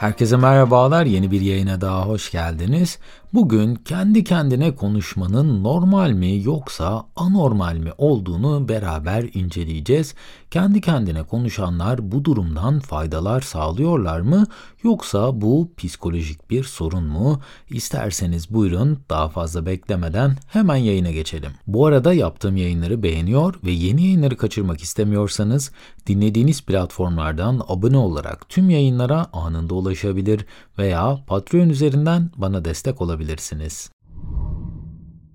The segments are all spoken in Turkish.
Herkese merhabalar. Yeni bir yayına daha hoş geldiniz. Bugün kendi kendine konuşmanın normal mi yoksa anormal mi olduğunu beraber inceleyeceğiz. Kendi kendine konuşanlar bu durumdan faydalar sağlıyorlar mı yoksa bu psikolojik bir sorun mu? İsterseniz buyurun daha fazla beklemeden hemen yayına geçelim. Bu arada yaptığım yayınları beğeniyor ve yeni yayınları kaçırmak istemiyorsanız dinlediğiniz platformlardan abone olarak tüm yayınlara anında ulaşabilir veya Patreon üzerinden bana destek olabilirsiniz.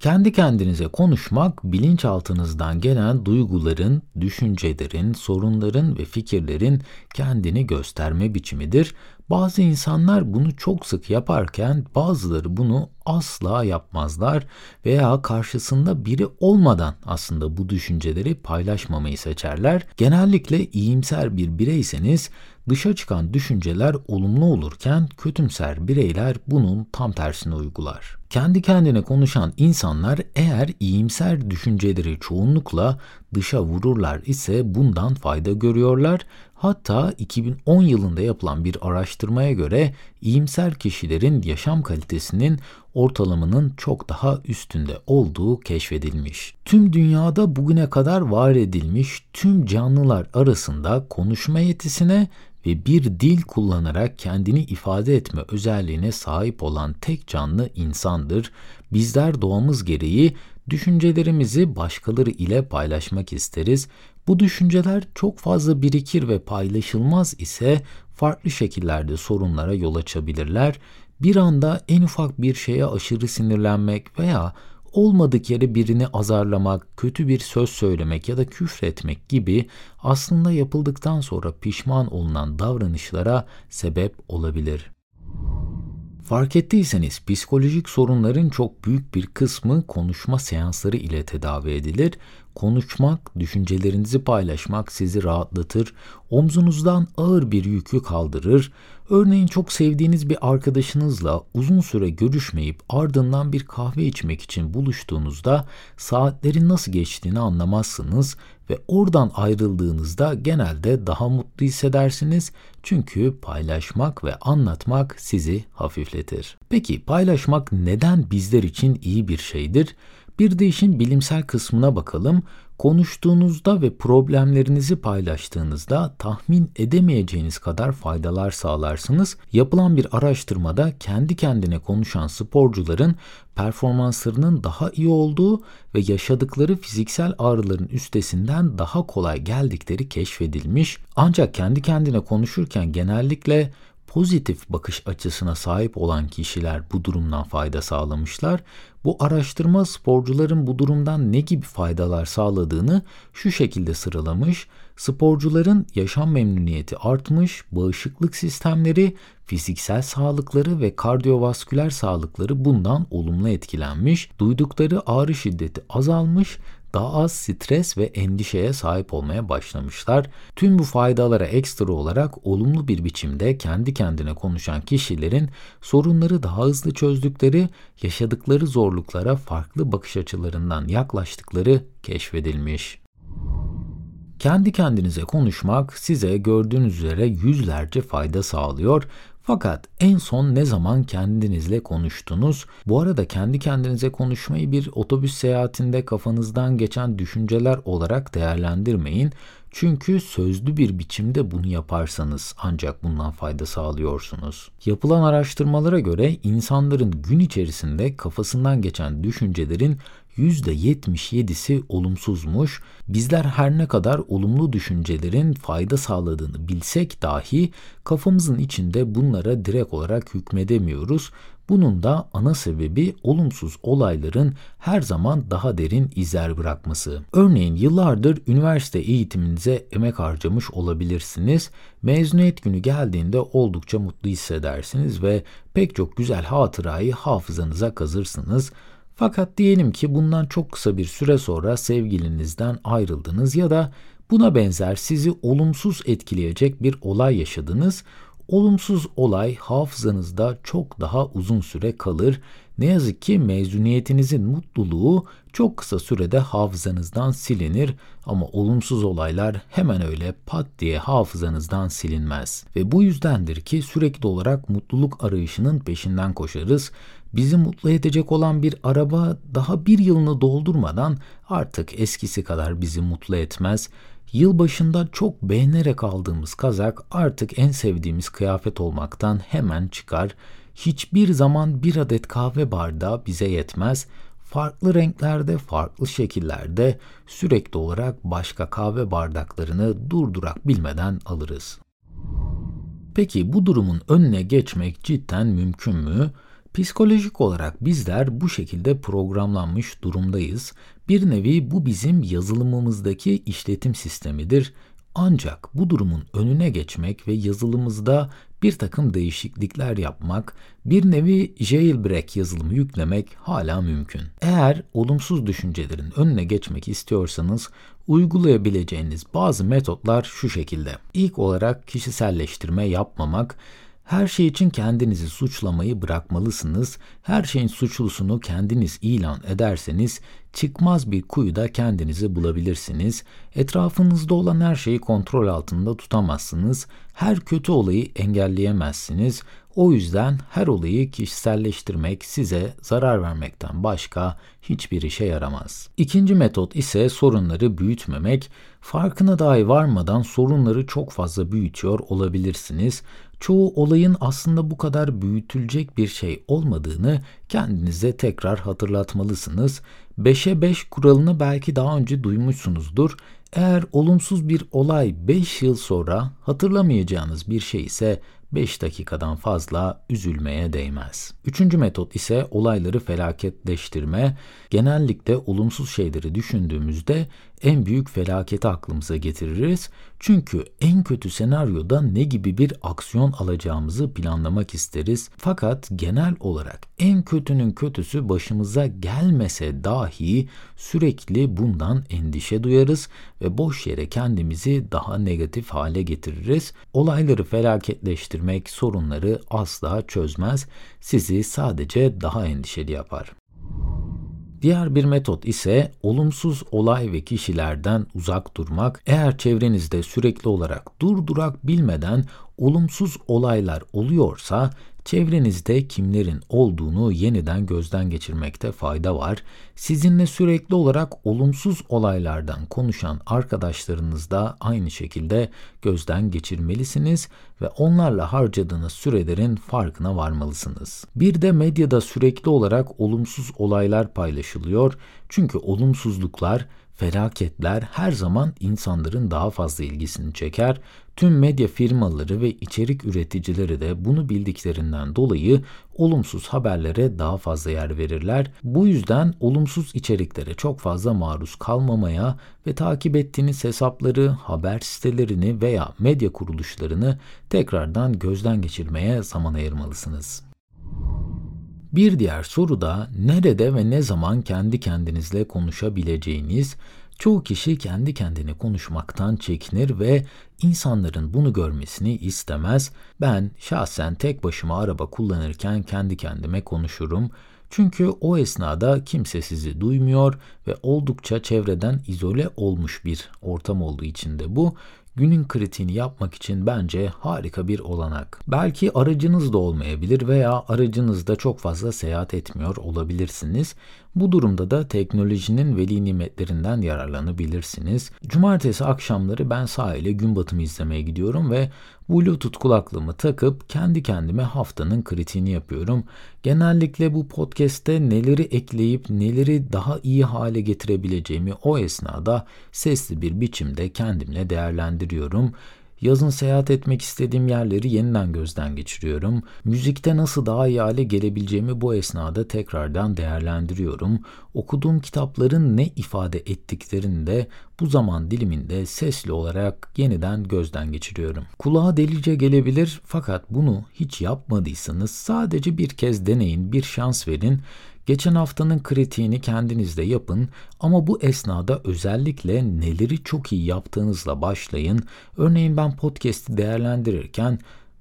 Kendi kendinize konuşmak bilinçaltınızdan gelen duyguların, düşüncelerin, sorunların ve fikirlerin kendini gösterme biçimidir. Bazı insanlar bunu çok sık yaparken bazıları bunu asla yapmazlar veya karşısında biri olmadan aslında bu düşünceleri paylaşmamayı seçerler. Genellikle iyimser bir bireyseniz dışa çıkan düşünceler olumlu olurken kötümser bireyler bunun tam tersini uygular. Kendi kendine konuşan insanlar eğer iyimser düşünceleri çoğunlukla dışa vururlar ise bundan fayda görüyorlar. Hatta 2010 yılında yapılan bir araştırmaya göre iyimser kişilerin yaşam kalitesinin ortalamanın çok daha üstünde olduğu keşfedilmiş. Tüm dünyada bugüne kadar var edilmiş tüm canlılar arasında konuşma yetisine ve bir dil kullanarak kendini ifade etme özelliğine sahip olan tek canlı insandır. Bizler doğamız gereği düşüncelerimizi başkaları ile paylaşmak isteriz. Bu düşünceler çok fazla birikir ve paylaşılmaz ise farklı şekillerde sorunlara yol açabilirler. Bir anda en ufak bir şeye aşırı sinirlenmek veya olmadık yere birini azarlamak, kötü bir söz söylemek ya da küfretmek gibi aslında yapıldıktan sonra pişman olunan davranışlara sebep olabilir. Fark ettiyseniz psikolojik sorunların çok büyük bir kısmı konuşma seansları ile tedavi edilir. Konuşmak, düşüncelerinizi paylaşmak sizi rahatlatır, omzunuzdan ağır bir yükü kaldırır. Örneğin çok sevdiğiniz bir arkadaşınızla uzun süre görüşmeyip ardından bir kahve içmek için buluştuğunuzda saatlerin nasıl geçtiğini anlamazsınız ve oradan ayrıldığınızda genelde daha mutlu hissedersiniz çünkü paylaşmak ve anlatmak sizi hafifletir. Peki paylaşmak neden bizler için iyi bir şeydir? Bir de işin bilimsel kısmına bakalım. Konuştuğunuzda ve problemlerinizi paylaştığınızda tahmin edemeyeceğiniz kadar faydalar sağlarsınız. Yapılan bir araştırmada kendi kendine konuşan sporcuların performanslarının daha iyi olduğu ve yaşadıkları fiziksel ağrıların üstesinden daha kolay geldikleri keşfedilmiş. Ancak kendi kendine konuşurken genellikle pozitif bakış açısına sahip olan kişiler bu durumdan fayda sağlamışlar. Bu araştırma sporcuların bu durumdan ne gibi faydalar sağladığını şu şekilde sıralamış. Sporcuların yaşam memnuniyeti artmış, bağışıklık sistemleri, fiziksel sağlıkları ve kardiyovasküler sağlıkları bundan olumlu etkilenmiş, duydukları ağrı şiddeti azalmış, daha az stres ve endişeye sahip olmaya başlamışlar. Tüm bu faydalara ekstra olarak olumlu bir biçimde kendi kendine konuşan kişilerin sorunları daha hızlı çözdükleri, yaşadıkları zorluklara farklı bakış açılarından yaklaştıkları keşfedilmiş. Kendi kendinize konuşmak size gördüğünüz üzere yüzlerce fayda sağlıyor fakat en son ne zaman kendinizle konuştunuz? Bu arada kendi kendinize konuşmayı bir otobüs seyahatinde kafanızdan geçen düşünceler olarak değerlendirmeyin. Çünkü sözlü bir biçimde bunu yaparsanız ancak bundan fayda sağlıyorsunuz. Yapılan araştırmalara göre insanların gün içerisinde kafasından geçen düşüncelerin %77'si olumsuzmuş. Bizler her ne kadar olumlu düşüncelerin fayda sağladığını bilsek dahi kafamızın içinde bunlara direkt olarak hükmedemiyoruz. Bunun da ana sebebi olumsuz olayların her zaman daha derin izler bırakması. Örneğin yıllardır üniversite eğitiminize emek harcamış olabilirsiniz. Mezuniyet günü geldiğinde oldukça mutlu hissedersiniz ve pek çok güzel hatırayı hafızanıza kazırsınız. Fakat diyelim ki bundan çok kısa bir süre sonra sevgilinizden ayrıldınız ya da buna benzer sizi olumsuz etkileyecek bir olay yaşadınız. Olumsuz olay hafızanızda çok daha uzun süre kalır. Ne yazık ki mezuniyetinizin mutluluğu çok kısa sürede hafızanızdan silinir ama olumsuz olaylar hemen öyle pat diye hafızanızdan silinmez. Ve bu yüzdendir ki sürekli olarak mutluluk arayışının peşinden koşarız. Bizi mutlu edecek olan bir araba daha bir yılını doldurmadan artık eskisi kadar bizi mutlu etmez. Yılbaşında çok beğenerek aldığımız kazak artık en sevdiğimiz kıyafet olmaktan hemen çıkar. Hiçbir zaman bir adet kahve bardağı bize yetmez. Farklı renklerde, farklı şekillerde sürekli olarak başka kahve bardaklarını durdurak bilmeden alırız. Peki bu durumun önüne geçmek cidden mümkün mü? Psikolojik olarak bizler bu şekilde programlanmış durumdayız. Bir nevi bu bizim yazılımımızdaki işletim sistemidir. Ancak bu durumun önüne geçmek ve yazılımımızda bir takım değişiklikler yapmak, bir nevi jailbreak yazılımı yüklemek hala mümkün. Eğer olumsuz düşüncelerin önüne geçmek istiyorsanız uygulayabileceğiniz bazı metotlar şu şekilde. İlk olarak kişiselleştirme yapmamak, her şey için kendinizi suçlamayı bırakmalısınız. Her şeyin suçlusunu kendiniz ilan ederseniz çıkmaz bir kuyuda kendinizi bulabilirsiniz. Etrafınızda olan her şeyi kontrol altında tutamazsınız. Her kötü olayı engelleyemezsiniz. O yüzden her olayı kişiselleştirmek size zarar vermekten başka hiçbir işe yaramaz. İkinci metot ise sorunları büyütmemek. Farkına dahi varmadan sorunları çok fazla büyütüyor olabilirsiniz. Çoğu olayın aslında bu kadar büyütülecek bir şey olmadığını kendinize tekrar hatırlatmalısınız. 5'e 5 kuralını belki daha önce duymuşsunuzdur. Eğer olumsuz bir olay 5 yıl sonra hatırlamayacağınız bir şey ise 5 dakikadan fazla üzülmeye değmez. Üçüncü metot ise olayları felaketleştirme. Genellikle olumsuz şeyleri düşündüğümüzde en büyük felaketi aklımıza getiririz. Çünkü en kötü senaryoda ne gibi bir aksiyon alacağımızı planlamak isteriz. Fakat genel olarak en kötünün kötüsü başımıza gelmese dahi sürekli bundan endişe duyarız ve boş yere kendimizi daha negatif hale getiririz. Olayları felaketleştirmek sorunları asla çözmez. Sizi sadece daha endişeli yapar. Diğer bir metot ise olumsuz olay ve kişilerden uzak durmak. Eğer çevrenizde sürekli olarak durdurak bilmeden olumsuz olaylar oluyorsa Çevrenizde kimlerin olduğunu yeniden gözden geçirmekte fayda var. Sizinle sürekli olarak olumsuz olaylardan konuşan arkadaşlarınız da aynı şekilde gözden geçirmelisiniz ve onlarla harcadığınız sürelerin farkına varmalısınız. Bir de medyada sürekli olarak olumsuz olaylar paylaşılıyor. Çünkü olumsuzluklar felaketler her zaman insanların daha fazla ilgisini çeker. Tüm medya firmaları ve içerik üreticileri de bunu bildiklerinden dolayı olumsuz haberlere daha fazla yer verirler. Bu yüzden olumsuz içeriklere çok fazla maruz kalmamaya ve takip ettiğiniz hesapları, haber sitelerini veya medya kuruluşlarını tekrardan gözden geçirmeye zaman ayırmalısınız. Bir diğer soru da nerede ve ne zaman kendi kendinizle konuşabileceğiniz, çoğu kişi kendi kendine konuşmaktan çekinir ve insanların bunu görmesini istemez. Ben şahsen tek başıma araba kullanırken kendi kendime konuşurum. Çünkü o esnada kimse sizi duymuyor ve oldukça çevreden izole olmuş bir ortam olduğu için de bu günün kritiğini yapmak için bence harika bir olanak. Belki aracınız da olmayabilir veya aracınızda çok fazla seyahat etmiyor olabilirsiniz. Bu durumda da teknolojinin veli nimetlerinden yararlanabilirsiniz. Cumartesi akşamları ben sahile gün batımı izlemeye gidiyorum ve Bluetooth kulaklığımı takıp kendi kendime haftanın kritiğini yapıyorum. Genellikle bu podcast'te neleri ekleyip neleri daha iyi hale getirebileceğimi o esnada sesli bir biçimde kendimle değerlendiriyorum. Yazın seyahat etmek istediğim yerleri yeniden gözden geçiriyorum. Müzikte nasıl daha iyi hale gelebileceğimi bu esnada tekrardan değerlendiriyorum. Okuduğum kitapların ne ifade ettiklerini de bu zaman diliminde sesli olarak yeniden gözden geçiriyorum. Kulağa delice gelebilir fakat bunu hiç yapmadıysanız sadece bir kez deneyin, bir şans verin. Geçen haftanın kritiğini kendinizde yapın ama bu esnada özellikle neleri çok iyi yaptığınızla başlayın. Örneğin ben podcast'i değerlendirirken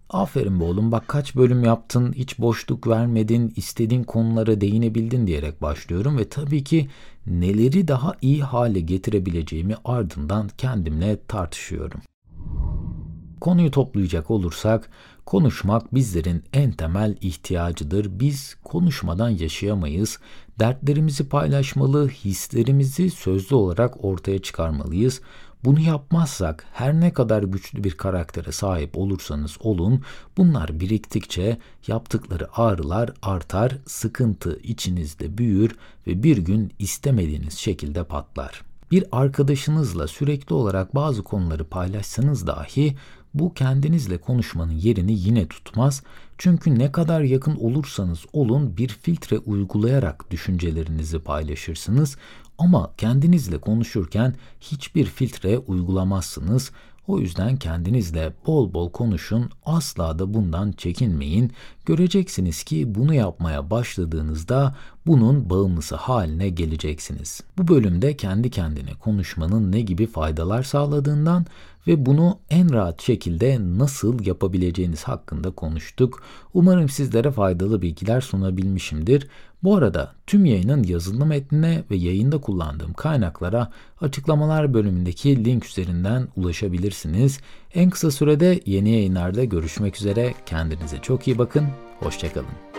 aferin be oğlum bak kaç bölüm yaptın, hiç boşluk vermedin, istediğin konulara değinebildin diyerek başlıyorum ve tabii ki neleri daha iyi hale getirebileceğimi ardından kendimle tartışıyorum. Konuyu toplayacak olursak, konuşmak bizlerin en temel ihtiyacıdır. Biz konuşmadan yaşayamayız. Dertlerimizi paylaşmalı, hislerimizi sözlü olarak ortaya çıkarmalıyız. Bunu yapmazsak her ne kadar güçlü bir karaktere sahip olursanız olun, bunlar biriktikçe yaptıkları ağrılar artar, sıkıntı içinizde büyür ve bir gün istemediğiniz şekilde patlar. Bir arkadaşınızla sürekli olarak bazı konuları paylaşsanız dahi bu kendinizle konuşmanın yerini yine tutmaz. Çünkü ne kadar yakın olursanız olun bir filtre uygulayarak düşüncelerinizi paylaşırsınız ama kendinizle konuşurken hiçbir filtre uygulamazsınız. O yüzden kendinizle bol bol konuşun, asla da bundan çekinmeyin. Göreceksiniz ki bunu yapmaya başladığınızda bunun bağımlısı haline geleceksiniz. Bu bölümde kendi kendine konuşmanın ne gibi faydalar sağladığından ve bunu en rahat şekilde nasıl yapabileceğiniz hakkında konuştuk. Umarım sizlere faydalı bilgiler sunabilmişimdir. Bu arada tüm yayının yazılı metnine ve yayında kullandığım kaynaklara açıklamalar bölümündeki link üzerinden ulaşabilirsiniz. En kısa sürede yeni yayınlarda görüşmek üzere. Kendinize çok iyi bakın. Hoşçakalın.